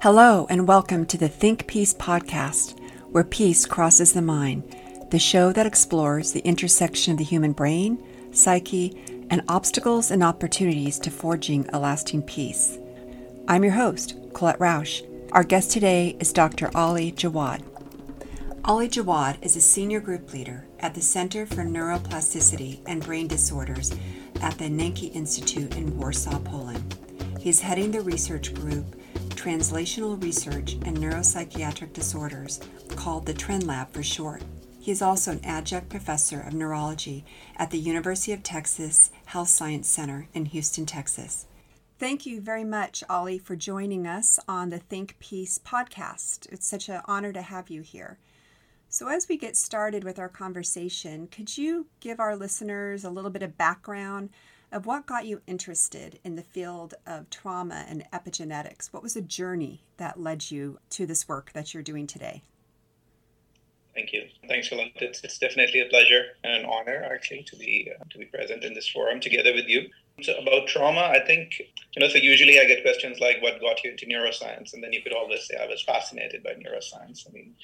Hello, and welcome to the Think Peace podcast, where peace crosses the mind, the show that explores the intersection of the human brain, psyche, and obstacles and opportunities to forging a lasting peace. I'm your host, Colette Rausch. Our guest today is Dr. Ali Jawaid. Ali Jawaid is a senior group leader at the Center for Neuroplasticity and Brain Disorders at the Nencki Institute in Warsaw, Poland. He's heading the research group Translational Research and Neuropsychiatric Disorders, called the Trend Lab for short. He is also an adjunct professor of neurology at the University of Texas Health Science Center in Houston, Texas. Thank you very much, Ali, for joining us on the Think Peace podcast. It's such an honor to have you here. So, as we get started with our conversation, could you give our listeners a little bit of background of what got you interested in the field of trauma and epigenetics. What was the journey that led you to this work that you're doing today? Thank you. Thanks lot. It's, it's definitely a pleasure and an honor, actually, to be uh, to be present in this forum together with you. So about trauma, I think you know. So usually I get questions like, "What got you into neuroscience?" And then you could always say, "I was fascinated by neuroscience." I mean,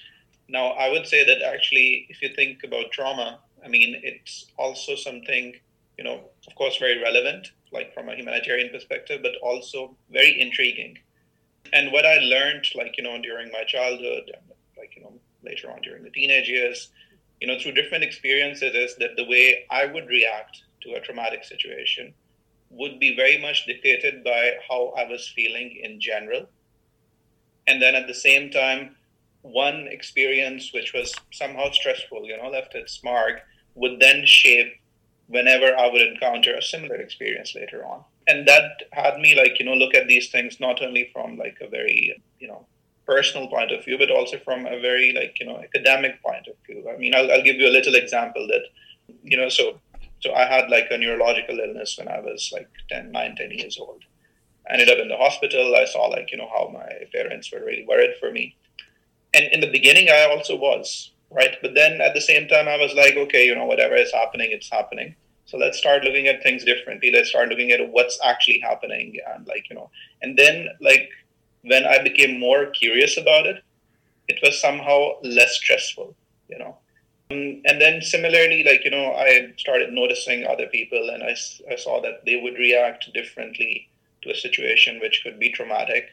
now I would say that actually, if you think about trauma, I mean, it's also something you know, of course, very relevant, like from a humanitarian perspective, but also very intriguing. And what I learned, like, you know, during my childhood, like, you know, later on during the teenage years, you know, through different experiences, is that the way I would react to a traumatic situation would be very much dictated by how I was feeling in general. And then at the same time, one experience which was somehow stressful, you know, left its mark, would then shape whenever I would encounter a similar experience later on. And that had me like, you know, look at these things not only from like a very, you know, personal point of view, but also from a very like, you know, academic point of view. I mean, I'll, I'll give you a little example that, you know, so, so I had like a neurological illness when I was like 10, 9, 10 years old. I ended up in the hospital. I saw like, you know, how my parents were really worried for me. And in the beginning, I also was, right? But then at the same time, I was like, okay, you know, whatever is happening, it's happening. So let's start looking at things differently. Let's start looking at what's actually happening, and like you know, and then like when I became more curious about it, it was somehow less stressful, you know. Um, and then similarly, like you know, I started noticing other people, and I, I saw that they would react differently to a situation which could be traumatic.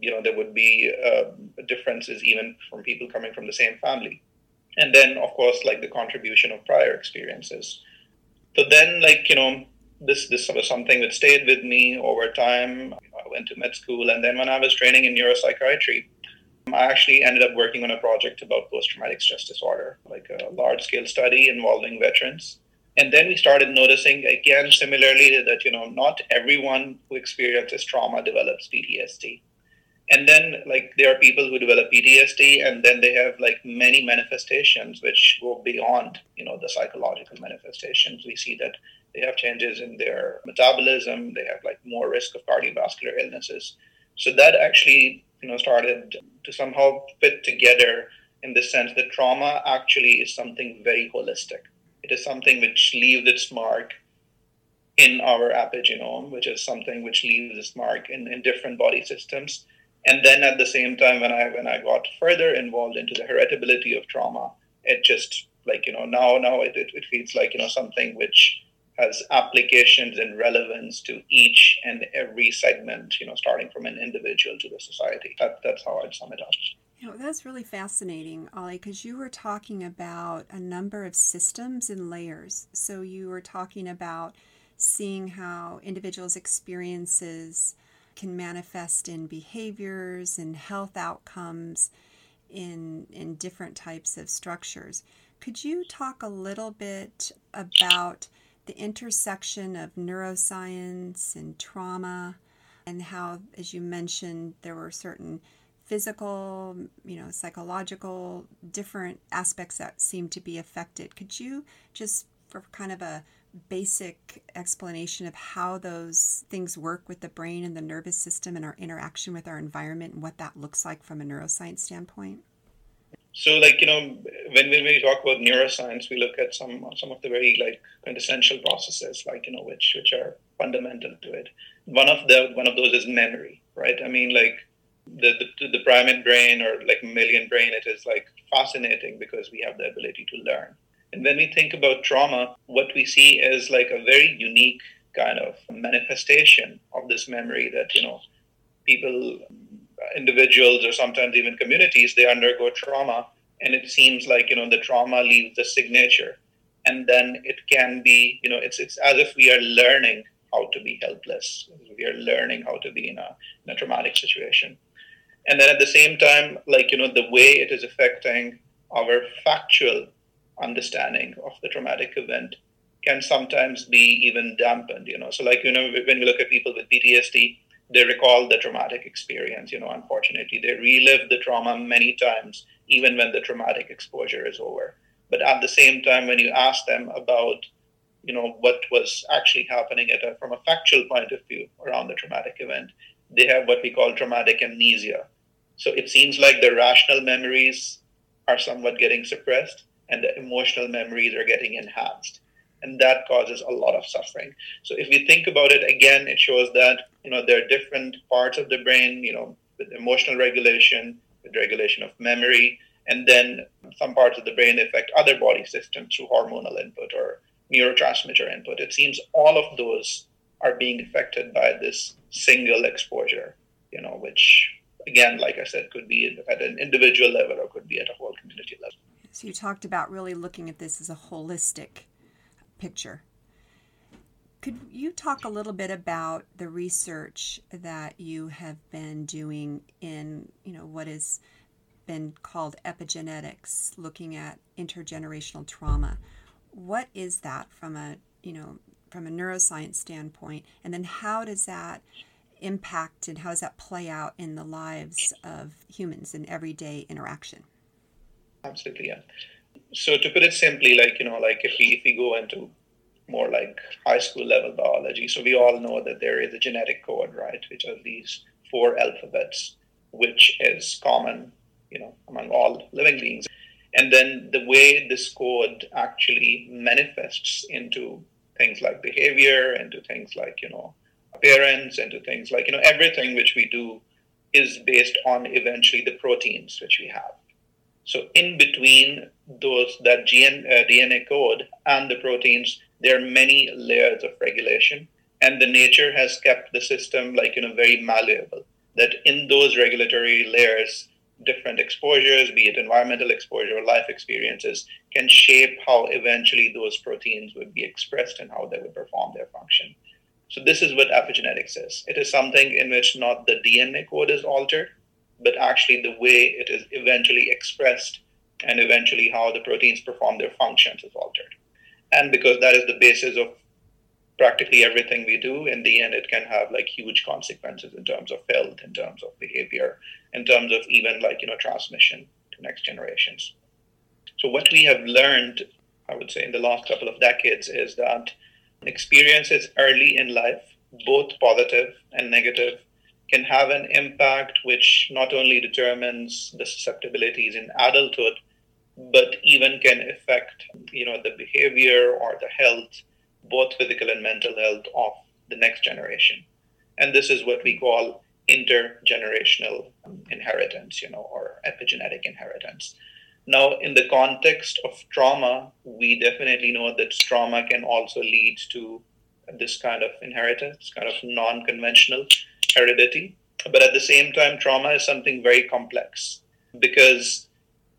You know, there would be uh, differences even from people coming from the same family and then of course like the contribution of prior experiences. So then like you know this this was something that stayed with me over time. I went to med school and then when i was training in neuropsychiatry um, i actually ended up working on a project about post-traumatic stress disorder like a large scale study involving veterans. And then we started noticing again similarly that you know not everyone who experiences trauma develops ptsd and then like there are people who develop ptsd and then they have like many manifestations which go beyond you know the psychological manifestations. We see that they have changes in their metabolism they have like more risk of cardiovascular illnesses. So that actually you know started to somehow fit together in the sense that trauma actually is something very holistic. It is something which leaves its mark in our epigenome, which is something which leaves its mark in, in different body systems and then at the same time when i when i got further involved into the heritability of trauma it just like you know now now it, it, it feels like you know something which has applications and relevance to each and every segment you know starting from an individual to the society that, that's how i'd sum it up you know, that's really fascinating, Ali, because you were talking about a number of systems and layers. So you were talking about seeing how individuals' experiences can manifest in behaviors and health outcomes in in different types of structures. Could you talk a little bit about the intersection of neuroscience and trauma and how as you mentioned there were certain physical, you know, psychological different aspects that seem to be affected. Could you just for kind of a basic explanation of how those things work with the brain and the nervous system and our interaction with our environment and what that looks like from a neuroscience standpoint? So, like you know, when, we talk about neuroscience, we look at some some of the very like quintessential processes, like you know, which which are fundamental to it. One of the one of those is memory, right? I mean, like the, the, the primate brain or like mammalian brain, it is like fascinating because we have the ability to learn. And when we think about trauma, what we see is like a very unique kind of manifestation of this memory that, you know, people, individuals, or sometimes even communities, they undergo trauma. And it seems like, you know, the trauma leaves the signature. And then it can be, you know, it's, it's as if we are learning how to be helpless. We are learning how to be in a, in a traumatic situation. And then at the same time, like, you know, the way it is affecting our factual understanding of the traumatic event can sometimes be even dampened, you know. So, like, you know, when we look at people with PTSD, they recall the traumatic experience, you know, unfortunately. They relive the trauma many times, even when the traumatic exposure is over. But at the same time, when you ask them about, you know, what was actually happening at a, from a factual point of view around the traumatic event, they have what we call traumatic amnesia. So it seems like the rational memories are somewhat getting suppressed and the emotional memories are getting enhanced. And that causes a lot of suffering. So if we think about it again it shows that you know there are different parts of the brain you know with emotional regulation with regulation of memory and then some parts of the brain affect other body systems through hormonal input or neurotransmitter input. It seems all of those are being affected by this single exposure you know which again like i said could be at an individual level or could be at a whole you talked about really looking at this as a holistic picture. Could you talk a little bit about the research that you have been doing in, you know, what has been called epigenetics, looking at intergenerational trauma? What is that from a, you know, from a neuroscience standpoint? And then how does that impact and how does that play out in the lives of humans in everyday interaction? Absolutely, yeah. So to put it simply, like you know, like if we if we go into more like high school level biology, so we all know that there is a genetic code, right, which are these four alphabets, which is common, you know, among all living beings. And then the way this code actually manifests into things like behavior, into things like, you know, appearance, into things like, you know, everything which we do is based on eventually the proteins which we have. So in between those that GN, uh, DNA code and the proteins, there are many layers of regulation, and the nature has kept the system like you know very malleable. That in those regulatory layers, different exposures, be it environmental exposure or life experiences, can shape how eventually those proteins would be expressed and how they would perform their function. So this is what epigenetics is. It is something in which not the DNA code is altered, but actually the way it is eventually expressed and eventually how the proteins perform their functions is altered. And because that is the basis of practically everything we do, in the end, it can have like huge consequences in terms of health, in terms of behavior, in terms of even like, you know, transmission to next generations. So, what we have learned, I would say, in the last couple of decades is that experiences early in life, both positive and negative, can have an impact which not only determines the susceptibilities in adulthood, but even can affect you know the behavior or the health, both physical and mental health of the next generation. And this is what we call intergenerational um, inheritance, you know, or epigenetic inheritance. Now, in the context of trauma, we definitely know that trauma can also lead to this kind of inheritance, kind of non conventional heredity. But at the same time, trauma is something very complex because,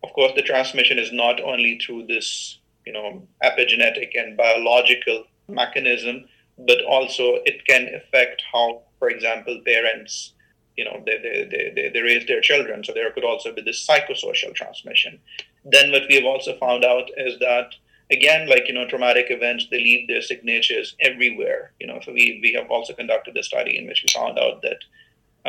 of course, the transmission is not only through this, you know, epigenetic and biological mechanism, but also it can affect how, for example, parents, you know, they, they, they, they raise their children. So there could also be this psychosocial transmission. Then what we have also found out is that again, like you know, traumatic events, they leave their signatures everywhere. You know, so we we have also conducted a study in which we found out that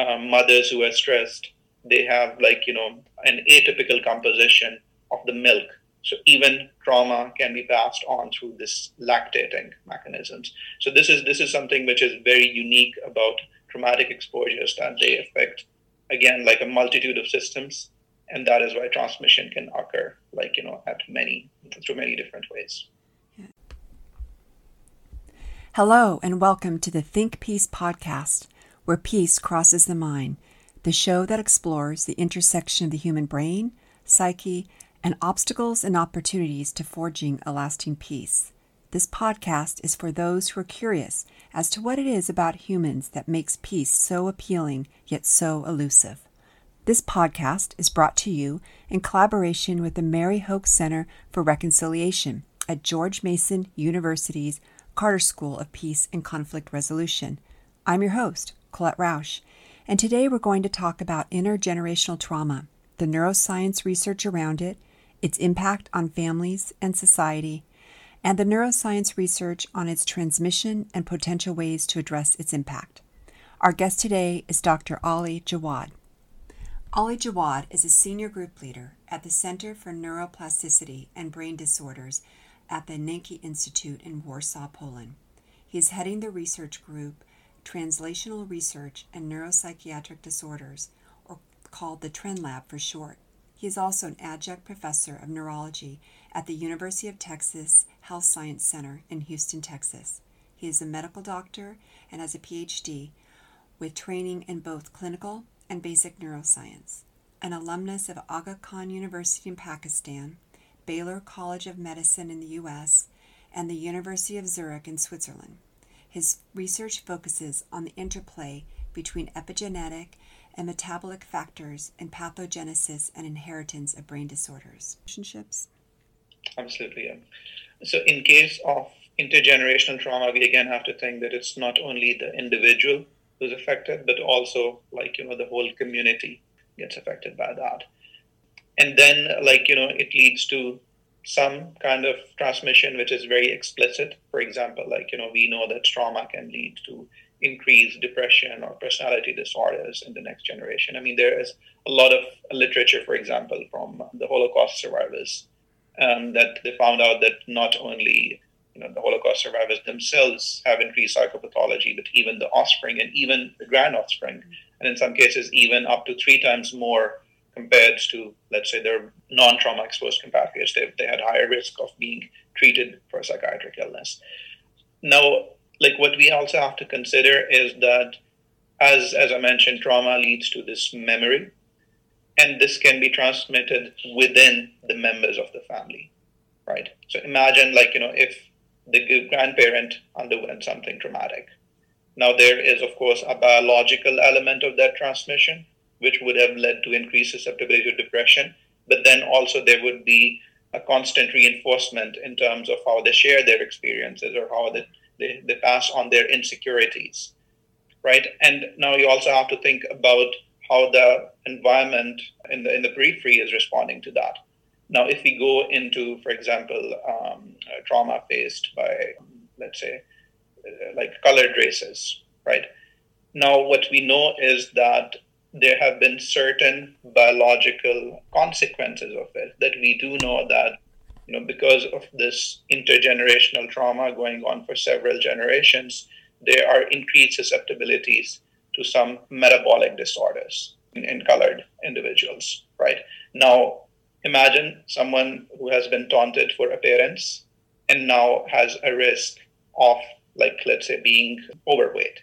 um, mothers who are stressed, they have like you know an atypical composition of the milk. So even trauma can be passed on through this lactating mechanisms. So this is this is something which is very unique about traumatic exposures that they affect again like a multitude of systems and that is why transmission can occur like you know at many through many different ways hello and welcome to the think peace podcast where peace crosses the mind the show that explores the intersection of the human brain, psyche, and obstacles and opportunities to forging a lasting peace. This podcast is for those who are curious as to what it is about humans that makes peace so appealing yet so elusive. This podcast is brought to you in collaboration with the Mary Hoch Center for Reconciliation at George Mason University's Carter School of Peace and Conflict Resolution. I'm your host, Colette Rausch, and today we're going to talk about intergenerational trauma, the neuroscience research around it, its impact on families and society, and the neuroscience research on its transmission and potential ways to address its impact. Our guest today is Dr. Ali Jawaid. Ali Jawaid is a senior group leader at the Center for Neuroplasticity and Brain Disorders at the Nencki Institute in Warsaw, Poland. He is heading the research group Translational Research and Neuropsychiatric Disorders, or called the Trend Lab for short. He is also an adjunct professor of neurology at the University of Texas Health Science Center in Houston, Texas. He is a medical doctor and has a PhD with training in both clinical and basic neuroscience. An alumnus of Aga Khan University in Pakistan, Baylor College of Medicine in the U.S., and the University of Zurich in Switzerland. His research focuses on the interplay between epigenetic and metabolic factors in pathogenesis and inheritance of brain disorders. Relationships? Absolutely. Yeah. So, in case of intergenerational trauma, we again have to think that it's not only the individual who's affected, but also, like, you know, the whole community gets affected by that. And then, like, you know, it leads to some kind of transmission which is very explicit. For example, like, you know, we know that trauma can lead to increased depression or personality disorders in the next generation. I mean, there is a lot of literature, for example, from the Holocaust survivors um, that they found out that not only you know the Holocaust survivors themselves have increased psychopathology, but even the offspring and even the grand offspring, mm-hmm. and in some cases even up to three times more compared to, let's say, their non-trauma exposed compatriots. They, they had higher risk of being treated for psychiatric illness. Now, like what we also have to consider is that, as as I mentioned, trauma leads to this memory, and this can be transmitted within the members of the family, right? So imagine, like you know, if the grandparent underwent something traumatic. Now there is, of course, a biological element of that transmission which would have led to increased susceptibility to depression. But then also there would be a constant reinforcement in terms of how they share their experiences or how they, they, they pass on their insecurities, right? And now you also have to think about how the environment in the, in the periphery is responding to that. Now, if we go into, for example, um, trauma faced by, let's say, uh, like colored races, right? Now, what we know is that there have been certain biological consequences of it that we do know that you know because of this intergenerational trauma going on for several generations there are increased susceptibilities to some metabolic disorders in, in colored individuals right now imagine someone who has been taunted for appearance and now has a risk of like let's say being overweight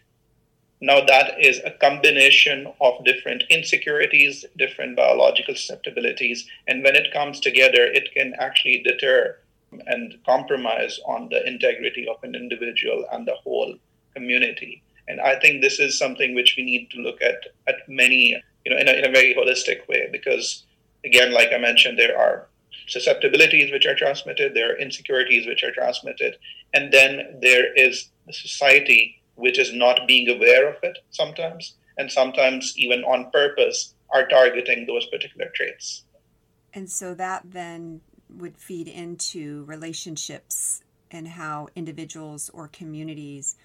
now, that is a combination of different insecurities, different biological susceptibilities. And when it comes together, it can actually deter and compromise on the integrity of an individual and the whole community. And I think this is something which we need to look at at many, you know, in a, in a very holistic way, because again, like I mentioned, there are susceptibilities which are transmitted, there are insecurities which are transmitted, and then there is the society which is not being aware of it sometimes, and sometimes even on purpose are targeting those particular traits. And so that then would feed into relationships and how individuals or communities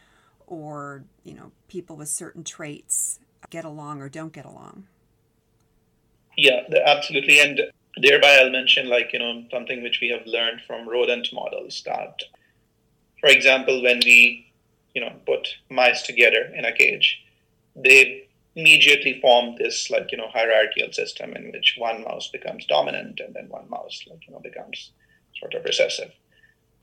or you know people with certain traits get along or don't get along yeah absolutely and thereby i'll mention like you know something which we have learned from rodent models that for example when we you know put mice together in a cage, they immediately form this like you know hierarchical system in which one mouse becomes dominant and then one mouse like you know becomes sort of recessive.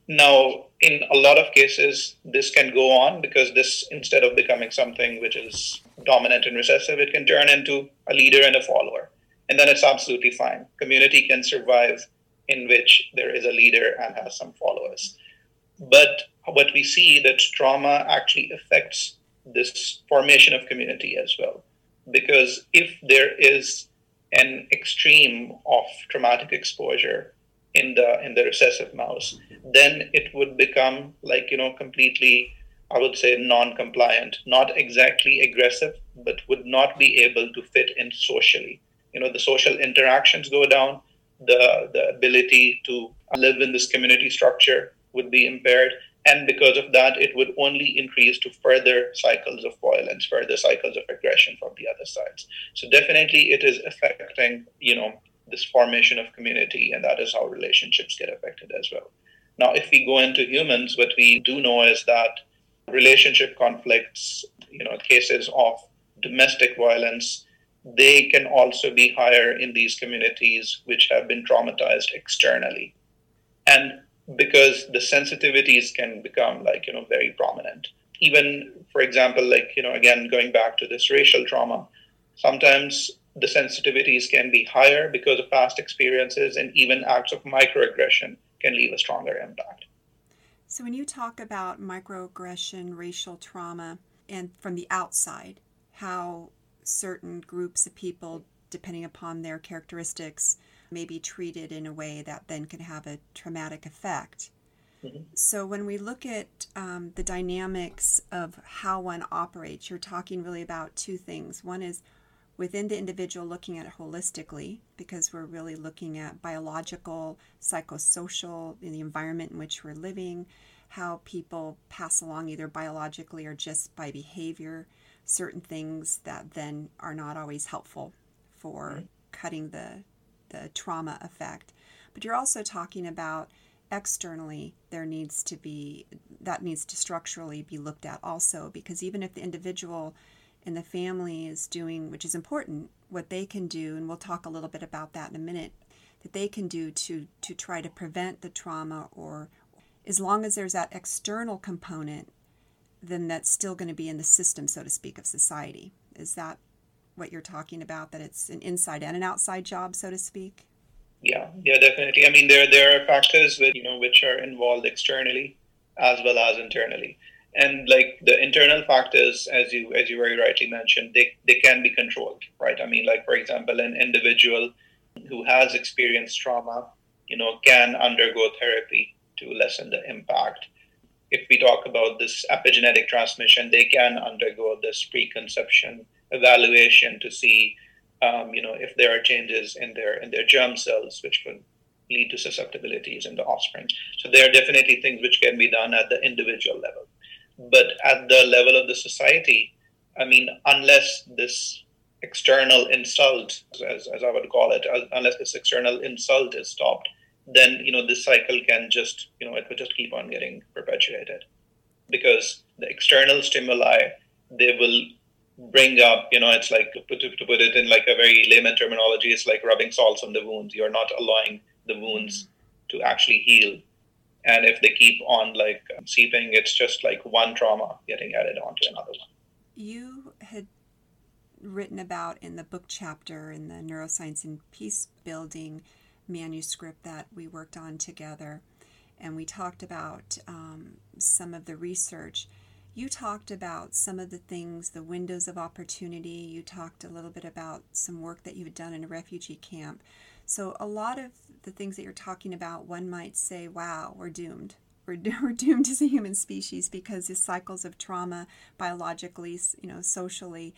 Now, in a lot of cases, this can go on because this, instead of becoming something which is dominant and recessive, it can turn into a leader and a follower. And then it's absolutely fine. Community can survive in which there is a leader and has some followers. But what we see that trauma actually affects this formation of community as well. Because if there is an extreme of traumatic exposure in the in the recessive mouse, then it would become like you know completely, I would say non-compliant, not exactly aggressive, but would not be able to fit in socially. You know, the social interactions go down, the the ability to live in this community structure would be impaired, and because of that, it would only increase to further cycles of violence, further cycles of aggression from the other sides. So definitely, it is affecting you know this formation of community, and that is how relationships get affected as well. Now, if we go into humans, what we do know is that relationship conflicts, you know, cases of domestic violence, they can also be higher in these communities which have been traumatized externally. And because the sensitivities can become like, you know, very prominent. Even, for example, like, you know, again, going back to this racial trauma, sometimes the sensitivities can be higher because of past experiences, and even acts of microaggression can leave a stronger impact. So, when you talk about microaggression, racial trauma, and from the outside, how certain groups of people, depending upon their characteristics, may be treated in a way that then can have a traumatic effect. Mm-hmm. So, when we look at um, the dynamics of how one operates, you're talking really about two things. One is within the individual looking at it holistically because we're really looking at biological, psychosocial, in the environment in which we're living, how people pass along either biologically or just by behavior certain things that then are not always helpful for mm-hmm. cutting the the trauma effect. But you're also talking about externally there needs to be that needs to structurally be looked at also because even if the individual and the family is doing, which is important, what they can do, and we'll talk a little bit about that in a minute, that they can do to to try to prevent the trauma or as long as there's that external component, then that's still going to be in the system, so to speak, of society. Is that what you're talking about? That it's an inside and an outside job, so to speak? Yeah, yeah, definitely. I mean, there there are factors with you know which are involved externally as well as internally and like the internal factors as you as you very rightly mentioned they, they can be controlled right i mean like for example an individual who has experienced trauma you know can undergo therapy to lessen the impact if we talk about this epigenetic transmission they can undergo this preconception evaluation to see um, you know if there are changes in their in their germ cells which could lead to susceptibilities in the offspring. So there are definitely things which can be done at the individual level. But at the level of the society, I mean, unless this external insult, as, as I would call it, unless this external insult is stopped, then you know this cycle can just you know it could just keep on getting perpetuated. Because the external stimuli they will bring up you know it's like to put, to put it in like a very layman terminology it's like rubbing salts on the wounds. You're not allowing the wounds to actually heal. And if they keep on like seeping it's just like one trauma getting added onto another one. You had written about in the book chapter in the neuroscience and peace building manuscript that we worked on together and we talked about um, some of the research you talked about some of the things the windows of opportunity you talked a little bit about some work that you had done in a refugee camp so, a lot of the things that you're talking about, one might say, wow, we're doomed. We're, we're doomed as a human species because the cycles of trauma, biologically, you know, socially,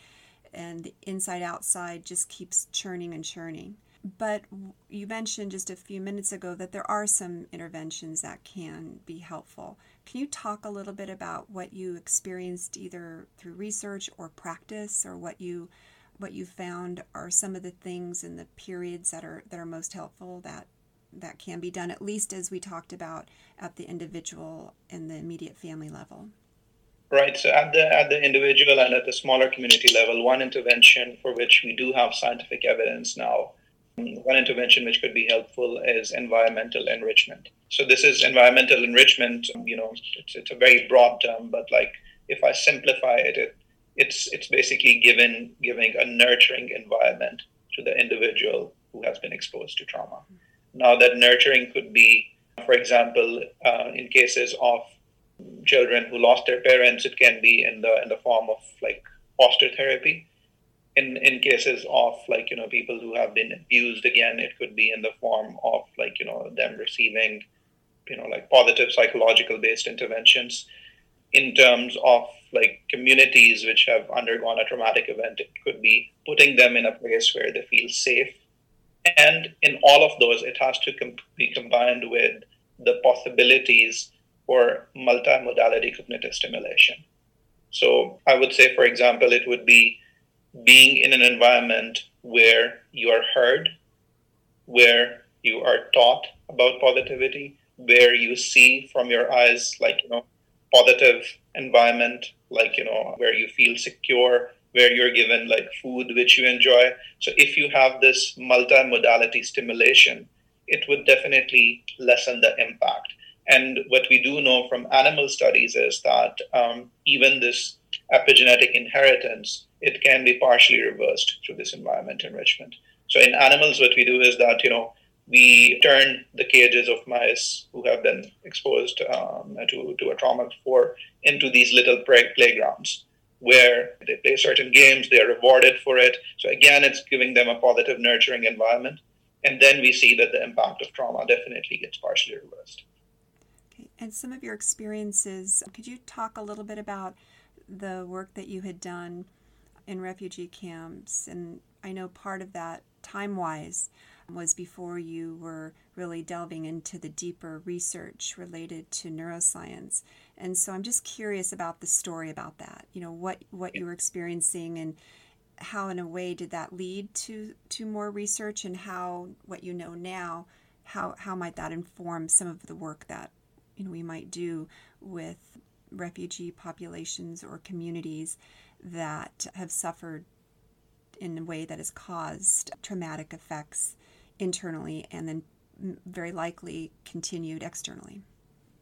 and inside outside just keeps churning and churning. But you mentioned just a few minutes ago that there are some interventions that can be helpful. Can you talk a little bit about what you experienced either through research or practice or what you what you found are some of the things in the periods that are that are most helpful that that can be done at least as we talked about at the individual and the immediate family level right so at the at the individual and at the smaller community level one intervention for which we do have scientific evidence now one intervention which could be helpful is environmental enrichment so this is environmental enrichment you know it's, it's a very broad term but like if i simplify it, it it's it's basically given giving a nurturing environment to the individual who has been exposed to trauma. Now, that nurturing could be, for example, uh, in cases of children who lost their parents, it can be in the in the form of like foster therapy. In in cases of like you know people who have been abused, again, it could be in the form of like you know them receiving, you know, like positive psychological based interventions. In terms of like communities which have undergone a traumatic event, it could be putting them in a place where they feel safe. And in all of those, it has to com- be combined with the possibilities for multimodality cognitive stimulation. So I would say, for example, it would be being in an environment where you are heard, where you are taught about positivity, where you see from your eyes, like, you know, positive environment, like, you know, where you feel secure, where you're given like food which you enjoy. So if you have this multimodality stimulation, it would definitely lessen the impact. And what we do know from animal studies is that um, even this epigenetic inheritance, it can be partially reversed through this environment enrichment. So in animals, what we do is that, you know, we turn the cages of mice who have been exposed um, to, to a trauma before into these little play- playgrounds where they play certain games, they are rewarded for it. So again, it's giving them a positive, nurturing environment. And then we see that the impact of trauma definitely gets partially reversed and some of your experiences. Could you talk a little bit about the work that you had done in refugee camps? And I know part of that, time wise, was before you were really delving into the deeper research related to neuroscience. And so I'm just curious about the story about that. You know, what, what you were experiencing and how in a way did that lead to to more research and how what you know now how how might that inform some of the work that you know we might do with refugee populations or communities that have suffered in a way that has caused traumatic effects internally and then very likely continued externally.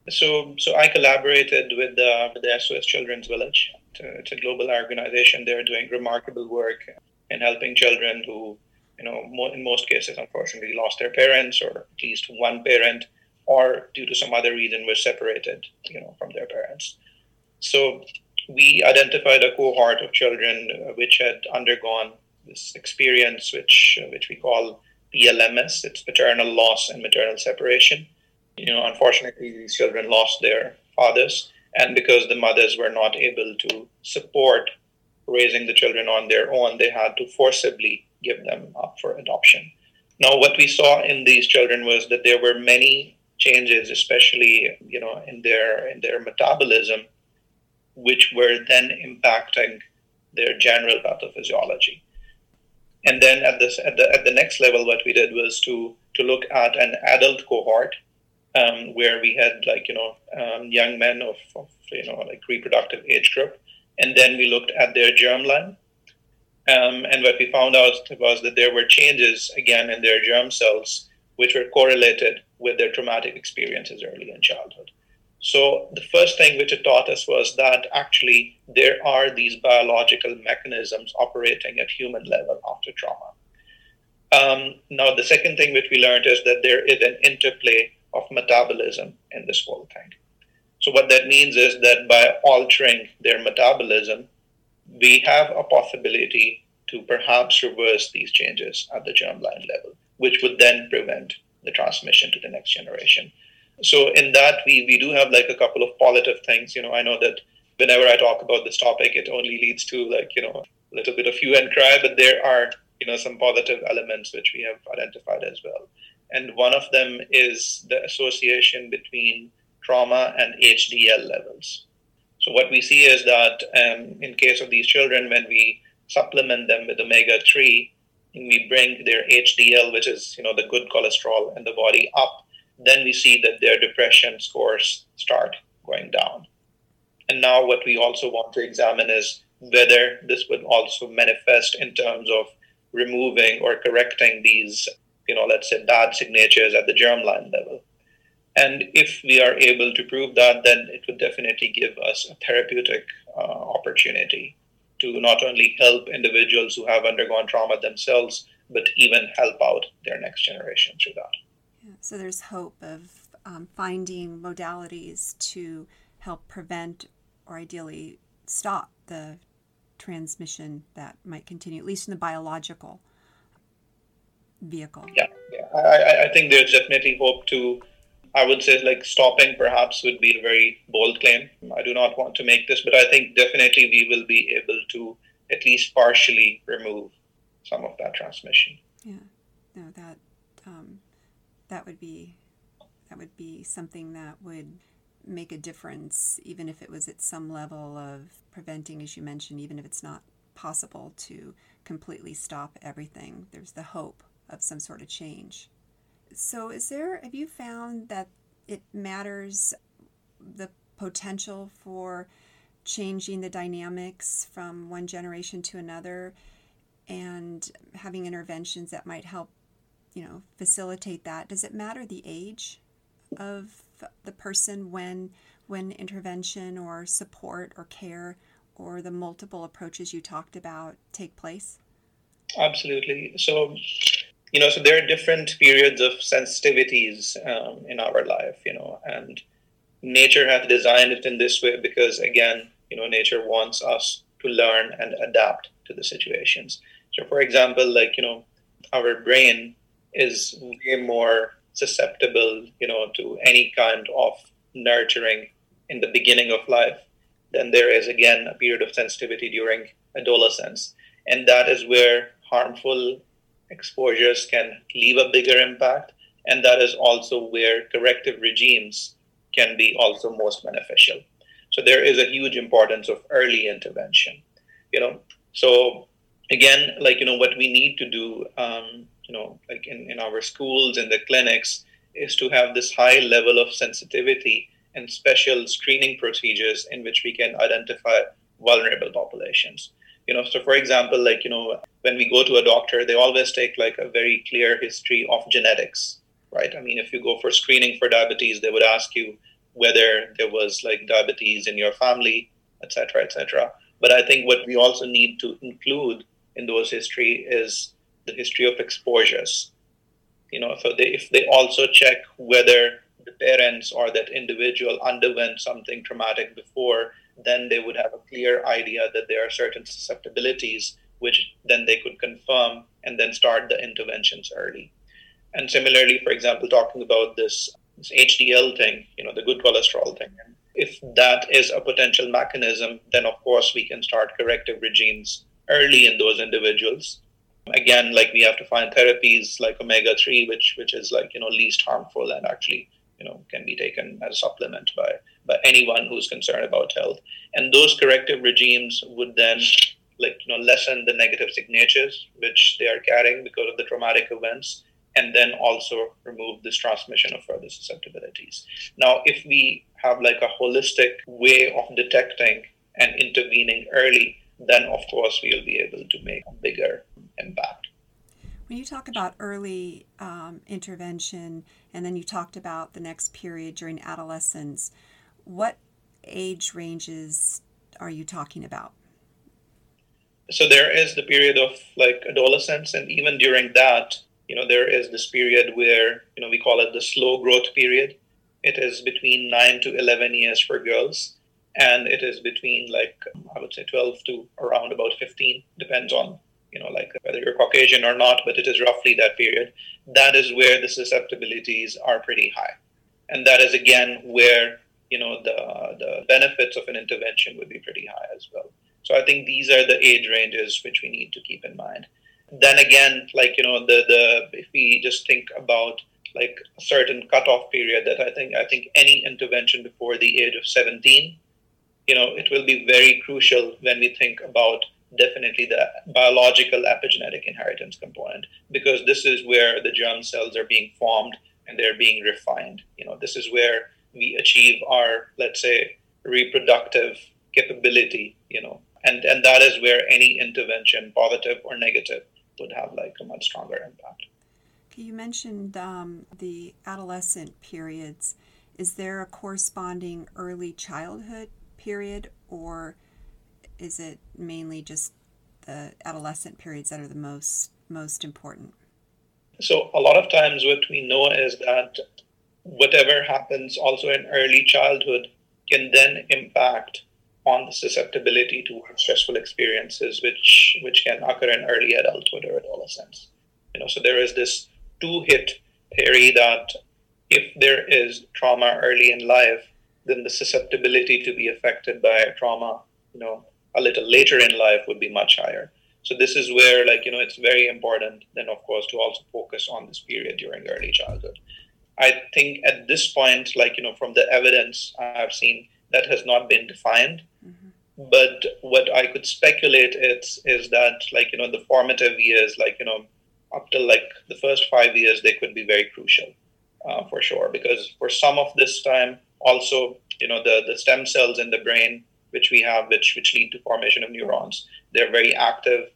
So, so I collaborated with the, with the SOS Children's Village. It's a, it's a global organization. They're doing remarkable work in helping children who, you know, in most cases, unfortunately, lost their parents or at least one parent or due to some other reason were separated, you know, from their parents. So we identified a cohort of children uh, which had undergone this experience, which uh, which we call PLMS. It's paternal loss and maternal separation. You know, unfortunately, these children lost their fathers, and because the mothers were not able to support raising the children on their own, they had to forcibly give them up for adoption. Now, what we saw in these children was that there were many changes, especially you know in their in their metabolism, which were then impacting their general pathophysiology. And then at this at the at the next level, what we did was to to look at an adult cohort um, where we had like you know um, young men of, of you know like reproductive age group, and then we looked at their germline. Um, and what we found out was that there were changes again in their germ cells which were correlated with their traumatic experiences early in childhood. So, the first thing which it taught us was that actually there are these biological mechanisms operating at human level after trauma. Um, now, the second thing which we learned is that there is an interplay of metabolism in this whole thing. So, what that means is that by altering their metabolism, we have a possibility to perhaps reverse these changes at the germline level which would then prevent the transmission to the next generation. So in that we, we do have like a couple of positive things. You know, I know that whenever I talk about this topic, it only leads to like, you know, a little bit of hue and cry, but there are, you know, some positive elements which we have identified as well. And one of them is the association between trauma and HDL levels. So what we see is that um, in case of these children, when we supplement them with omega 3, we bring their HDL, which is you know the good cholesterol in the body, up, then we see that their depression scores start going down. And now what we also want to examine is whether this would also manifest in terms of removing or correcting these, you know, let's say bad signatures at the germline level. And if we are able to prove that, then it would definitely give us a therapeutic uh, opportunity to not only help individuals who have undergone trauma themselves, but even help out their next generation through that. So there's hope of um, finding modalities to help prevent or ideally stop the transmission that might continue, at least in the biological vehicle. Yeah, yeah. I, I think there's definitely hope to I would say like stopping perhaps would be a very bold claim. I do not want to make this, but I think definitely we will be able to at least partially remove some of that transmission. Yeah, no, that um, that would be that would be something that would make a difference, even if it was at some level of preventing, as you mentioned, even if it's not possible to completely stop everything. There's the hope of some sort of change. So, is there, have you found that it matters the potential for changing the dynamics from one generation to another and having interventions that might help, you know, facilitate that? Does it matter the age of the person when when intervention or support or care or the multiple approaches you talked about take place? Absolutely. So you know, so there are different periods of sensitivities um, in our life, you know, and nature has designed it in this way because, again, you know, nature wants us to learn and adapt to the situations. So, for example, like, you know, our brain is way more susceptible, you know, to any kind of nurturing in the beginning of life than there is, again, a period of sensitivity during adolescence. And that is where harmful exposures can leave a bigger impact. And that is also where corrective regimes can be also most beneficial. So there is a huge importance of early intervention. You know, so again, like you know, what we need to do, um, you know, like in, in our schools and the clinics, is to have this high level of sensitivity and special screening procedures in which we can identify vulnerable populations. You know so for example like you know when we go to a doctor they always take like a very clear history of genetics right? I mean if you go for screening for diabetes they would ask you whether there was like diabetes in your family etc etc but i think what we also need to include in those history is the history of exposures you know so they, if they also check whether the parents or that individual underwent something traumatic before then they would have a clear idea that there are certain susceptibilities which then they could confirm and then start the interventions early. And similarly, for example, talking about this, this HDL thing, you know, the good cholesterol thing. If that is a potential mechanism, then of course we can start corrective regimes early in those individuals. Again, like we have to find therapies like omega three, which which is like you know least harmful and actually you know can be taken as a supplement by by anyone who's concerned about health. And those corrective regimes would then like you know lessen the negative signatures which they are carrying because of the traumatic events and then also remove this transmission of further susceptibilities. Now, if we have like a holistic way of detecting and intervening early, then of course we'll be able to make a bigger impact. When you talk about early um, intervention, and then you talked about the next period during adolescence, what age ranges are you talking about? So there is the period of like adolescence, and even during that, you know, there is this period where you know we call it the slow growth period. It is between nine to eleven years for girls, and it is between like I would say twelve to around about fifteen, depends on you know like whether you're Caucasian or not, but it is roughly that period. That is where the susceptibilities are pretty high, and that is again where you know the the benefits of an intervention would be pretty high as well. So I think these are the age ranges which we need to keep in mind. Then again, like you know the the if we just think about like a certain cutoff period that I think I think any intervention before the age of 17, you know, it will be very crucial when we think about definitely the biological epigenetic inheritance component because this is where the germ cells are being formed and they're being refined. You know, this is where we achieve our let's say reproductive capability you know and and that is where any intervention positive or negative would have like a much stronger impact you mentioned um, the adolescent periods is there a corresponding early childhood period or is it mainly just the adolescent periods that are the most most important? So a lot of times what we know is that whatever happens also in early childhood can then impact on the susceptibility towards stressful experiences which which can occur in early adulthood or adolescence. You know, so there is this two hit theory that if there is trauma early in life, then the susceptibility to be affected by trauma, you know, a little later in life would be much higher. So this is where, like, you know, it's very important then, of course, to also focus on this period during early childhood. I think at this point, like, you know, from the evidence I've seen, that has not been defined. Mm-hmm. But what I could speculate is, is that, like, you know, the formative years, like, you know, up to like the first five years, they could be very crucial uh, for sure. Because for some of this time, also, you know, the, the stem cells in the brain which we have, which which lead to formation of neurons. They're very active.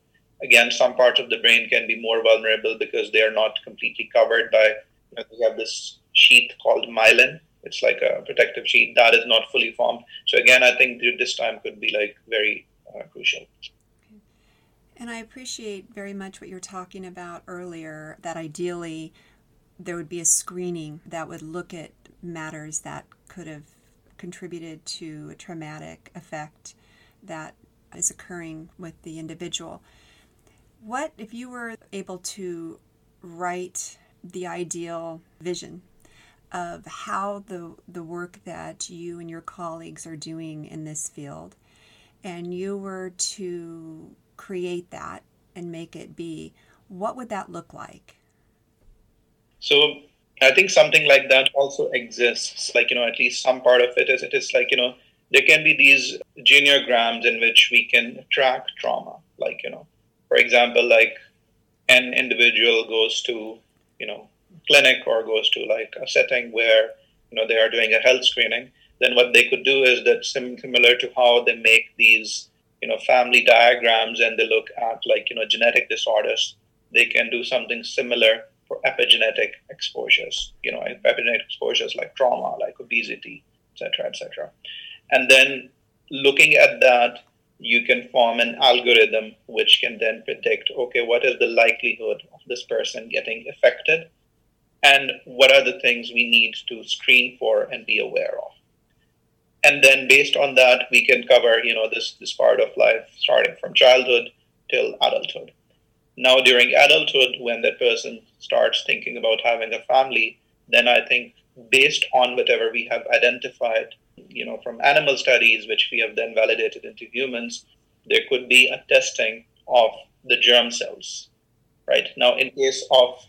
Again, some parts of the brain can be more vulnerable because they are not completely covered by. You know, we have this sheath called myelin. It's like a protective sheath that is not fully formed. So again, I think this time could be like very uh, crucial. And I appreciate very much what you're talking about earlier. That ideally, there would be a screening that would look at matters that could have contributed to a traumatic effect that is occurring with the individual. What if you were able to write the ideal vision of how the the work that you and your colleagues are doing in this field and you were to create that and make it be what would that look like so I think something like that also exists. Like, you know, at least some part of it is it is like, you know, there can be these genograms in which we can track trauma. Like, you know, for example, like an individual goes to, you know, clinic or goes to like a setting where, you know, they are doing a health screening, then what they could do is that similar to how they make these, you know, family diagrams and they look at like, you know, genetic disorders, they can do something similar for epigenetic exposures, you know, epigenetic exposures like trauma, like obesity, etc., etc. And then looking at that, you can form an algorithm which can then predict, okay, what is the likelihood of this person getting affected, and what are the things we need to screen for and be aware of. And then based on that, we can cover, you know, this this part of life starting from childhood till adulthood. Now, during adulthood, when that person starts thinking about having a family, then I think based on whatever we have identified, you know, from animal studies, which we have then validated into humans, there could be a testing of the germ cells, right? Now, in case of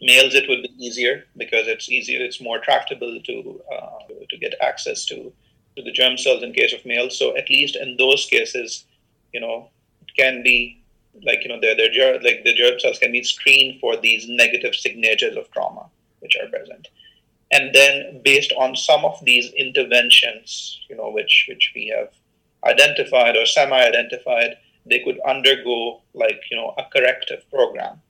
males, it would be easier because it's easier, it's more tractable to uh, to get access to to the germ cells in case of males. So at least in those cases, you know, it can be like you know their their germ, like the germ cells can be screened for these negative signatures of trauma which are present. And then based on some of these interventions you know which which we have identified or semi identified they could undergo like you know a corrective program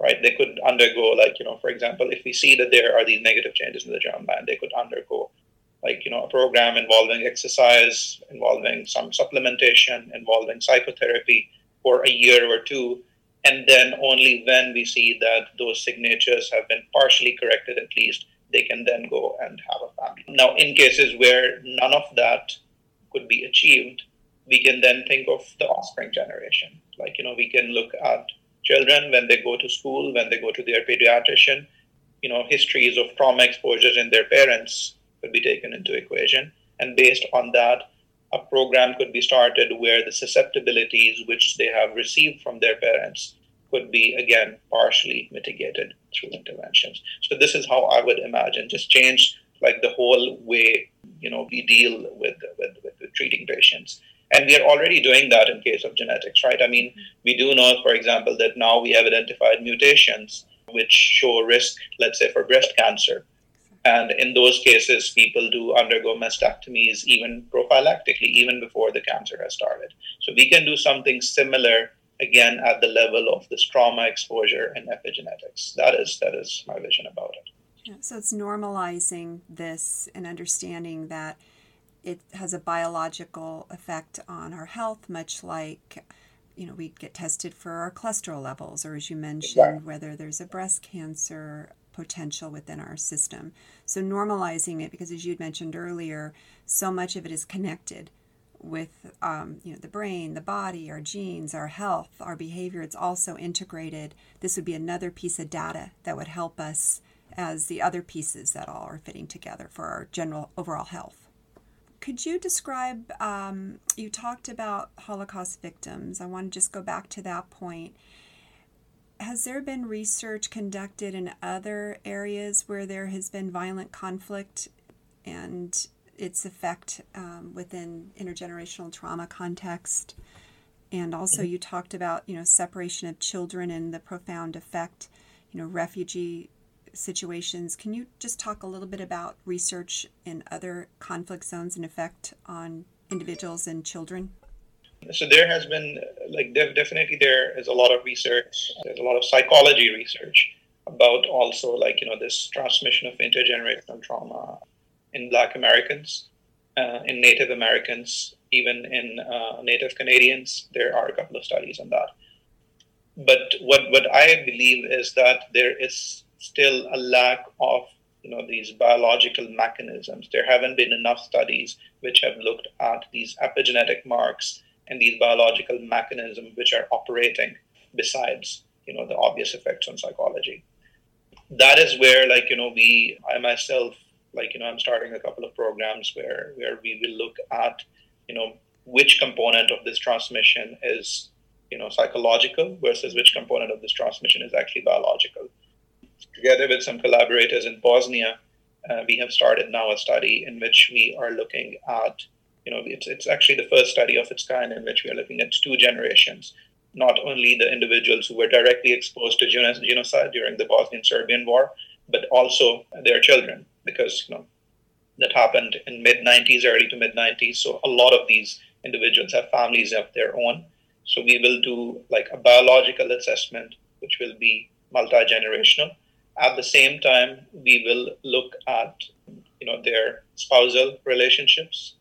right? They could undergo like you know for example if we see that there are these negative changes in the germline they could undergo like you know a program involving exercise involving some supplementation involving psychotherapy for a year or two. And then only when we see that those signatures have been partially corrected, at least, they can then go and have a family. Now, in cases where none of that could be achieved, we can then think of the offspring generation. Like, you know, we can look at children when they go to school, when they go to their pediatrician, you know, histories of trauma exposures in their parents could be taken into equation. And based on that, a program could be started where the susceptibilities which they have received from their parents could be again partially mitigated through interventions. So this is how i would imagine just change like the whole way you know we deal with with, with, with treating patients. And we are already doing that in case of genetics right? I mean we do know for example that now we have identified mutations which show risk let's say for breast cancer and in those cases, people do undergo mastectomies even prophylactically, even before the cancer has started. So we can do something similar again at the level of this trauma exposure and epigenetics. That is that is my vision about it. Yeah, so it's normalizing this and understanding that it has a biological effect on our health, much like you know we get tested for our cholesterol levels, or as you mentioned, whether there's a breast cancer potential within our system. So normalizing it, because as you'd mentioned earlier, so much of it is connected with um, you know the brain, the body, our genes, our health, our behavior. It's also integrated. This would be another piece of data that would help us as the other pieces that all are fitting together for our general overall health. Could you describe? Um, you talked about Holocaust victims. I want to just go back to that point. Has there been research conducted in other areas where there has been violent conflict and its effect um, within intergenerational trauma context? And also, you talked about you know separation of children and the profound effect, you know, refugee situations. Can you just talk a little bit about research in other conflict zones and effect on individuals and children? So there has been, like, definitely there is a lot of research. There's a lot of psychology research about also, like, you know, this transmission of intergenerational trauma in Black Americans, uh, in Native Americans, even in uh, Native Canadians. There are a couple of studies on that. But what, what I believe is that there is still a lack of you know these biological mechanisms. There haven't been enough studies which have looked at these epigenetic marks and these biological mechanisms which are operating besides you know the obvious effects on psychology. That is where like you know we I myself like you know I'm starting a couple of programs where where we will look at you know which component of this transmission is you know psychological versus which component of this transmission is actually biological together with some collaborators in Bosnia, uh, we have started now a study in which we are looking at, you know, it's, it's actually the first study of its kind in which we are looking at two generations, not only the individuals who were directly exposed to genocide during the Bosnian Serbian War, but also their children, because, you know, that happened in mid 90s, early to mid 90s. So a lot of these individuals have families of their own. So we will do like a biological assessment, which will be multi generational at the same time, we will look at you know their spousal relationships.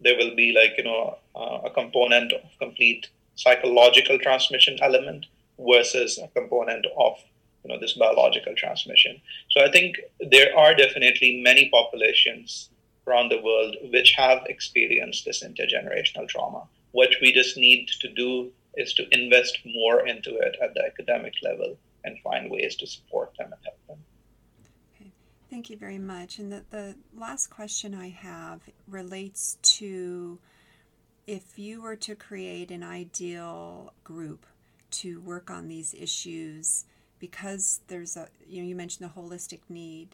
There will be like you know uh, a component of complete psychological transmission element versus a component of you know this biological transmission. So I think there are definitely many populations around the world which have experienced this intergenerational trauma. What we just need to do is to invest more into it at the academic level and find ways to support them and help them. Thank you very much. And the, the last question I have relates to if you were to create an ideal group to work on these issues, because there's a, you know, you mentioned the holistic need.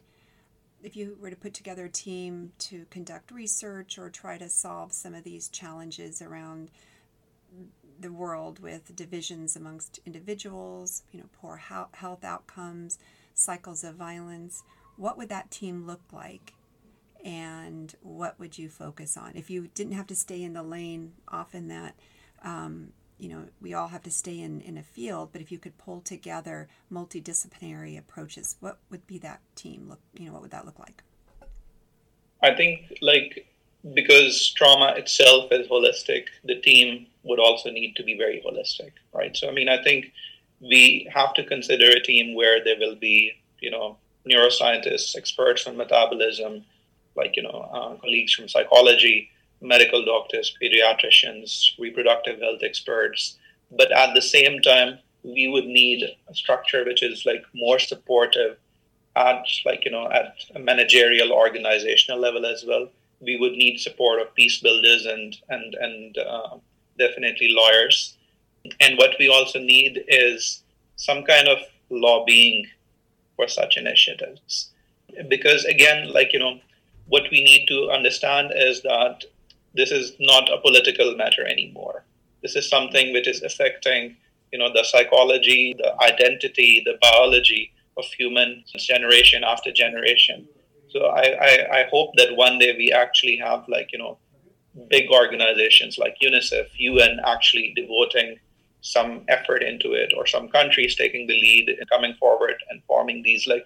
If you were to put together a team to conduct research or try to solve some of these challenges around the world with divisions amongst individuals, you know, poor health outcomes, cycles of violence, what would that team look like? And what would you focus on? If you didn't have to stay in the lane, often that, um, you know, we all have to stay in, in a field, but if you could pull together multidisciplinary approaches, what would be that team look, you know, what would that look like? I think like because trauma itself is holistic, the team would also need to be very holistic, right? So, I mean, I think we have to consider a team where there will be, you know, neuroscientists, experts on metabolism, like, you know, uh, colleagues from psychology, medical doctors, pediatricians, reproductive health experts. But at the same time, we would need a structure which is like more supportive at like, you know, at a managerial organizational level as well we would need support of peace builders and and and uh, definitely lawyers. And what we also need is some kind of lobbying for such initiatives, because again, like you know, what we need to understand is that this is not a political matter anymore. This is something which is affecting you know the psychology, the identity, the biology of humans generation after generation so I, I, I hope that one day we actually have like, you know, big organizations like UNICEF, UN actually devoting some effort into it or some countries taking the lead and coming forward and forming these like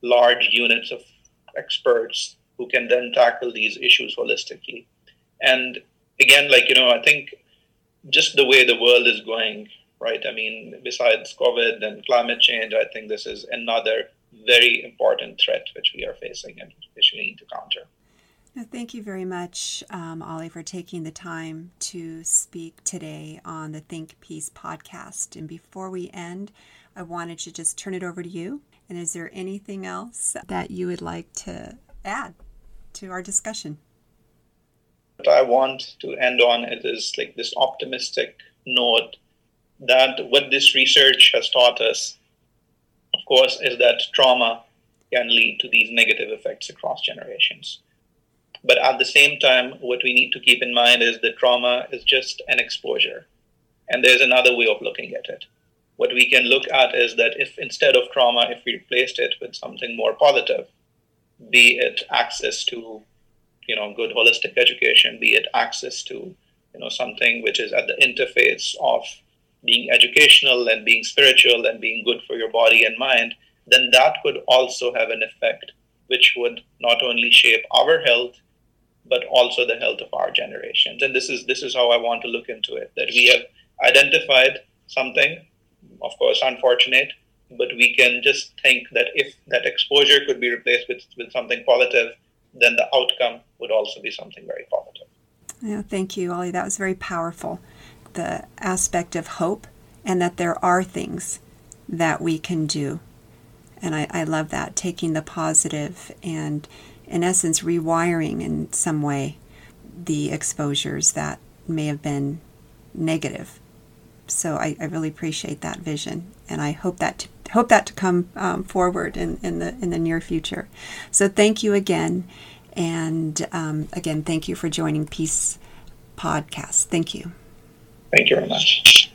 large units of experts who can then tackle these issues holistically. And again, like, you know, I think just the way the world is going, right? I mean, besides COVID and climate change, I think this is another very important threat which we are facing and which we need to counter. Thank you very much, um, Ali, for taking the time to speak today on the Think Peace podcast. And before we end, I wanted to just turn it over to you. And is there anything else that you would like to add to our discussion? What I want to end on it is like this optimistic note that what this research has taught us, of course, is that trauma can lead to these negative effects across generations. But at the same time, what we need to keep in mind is that trauma is just an exposure. And there's another way of looking at it. What we can look at is that if instead of trauma, if we replaced it with something more positive, be it access to, you know, good holistic education, be it access to, you know, something which is at the interface of being educational and being spiritual and being good for your body and mind, then that could also have an effect which would not only shape our health but also the health of our generations. And this is this is how I want to look into it. That we have identified something, of course, unfortunate, but we can just think that if that exposure could be replaced with, with something positive, then the outcome would also be something very positive. Yeah, thank you, Ali. That was very powerful. The aspect of hope and that there are things that we can do. And I, I love that, taking the positive and in essence, rewiring in some way the exposures that may have been negative. So I, I really appreciate that vision, and I hope that to, hope that to come um, forward in, in the in the near future. So thank you again, and um, again, thank you for joining Peace Podcast. Thank you. Thank you very much.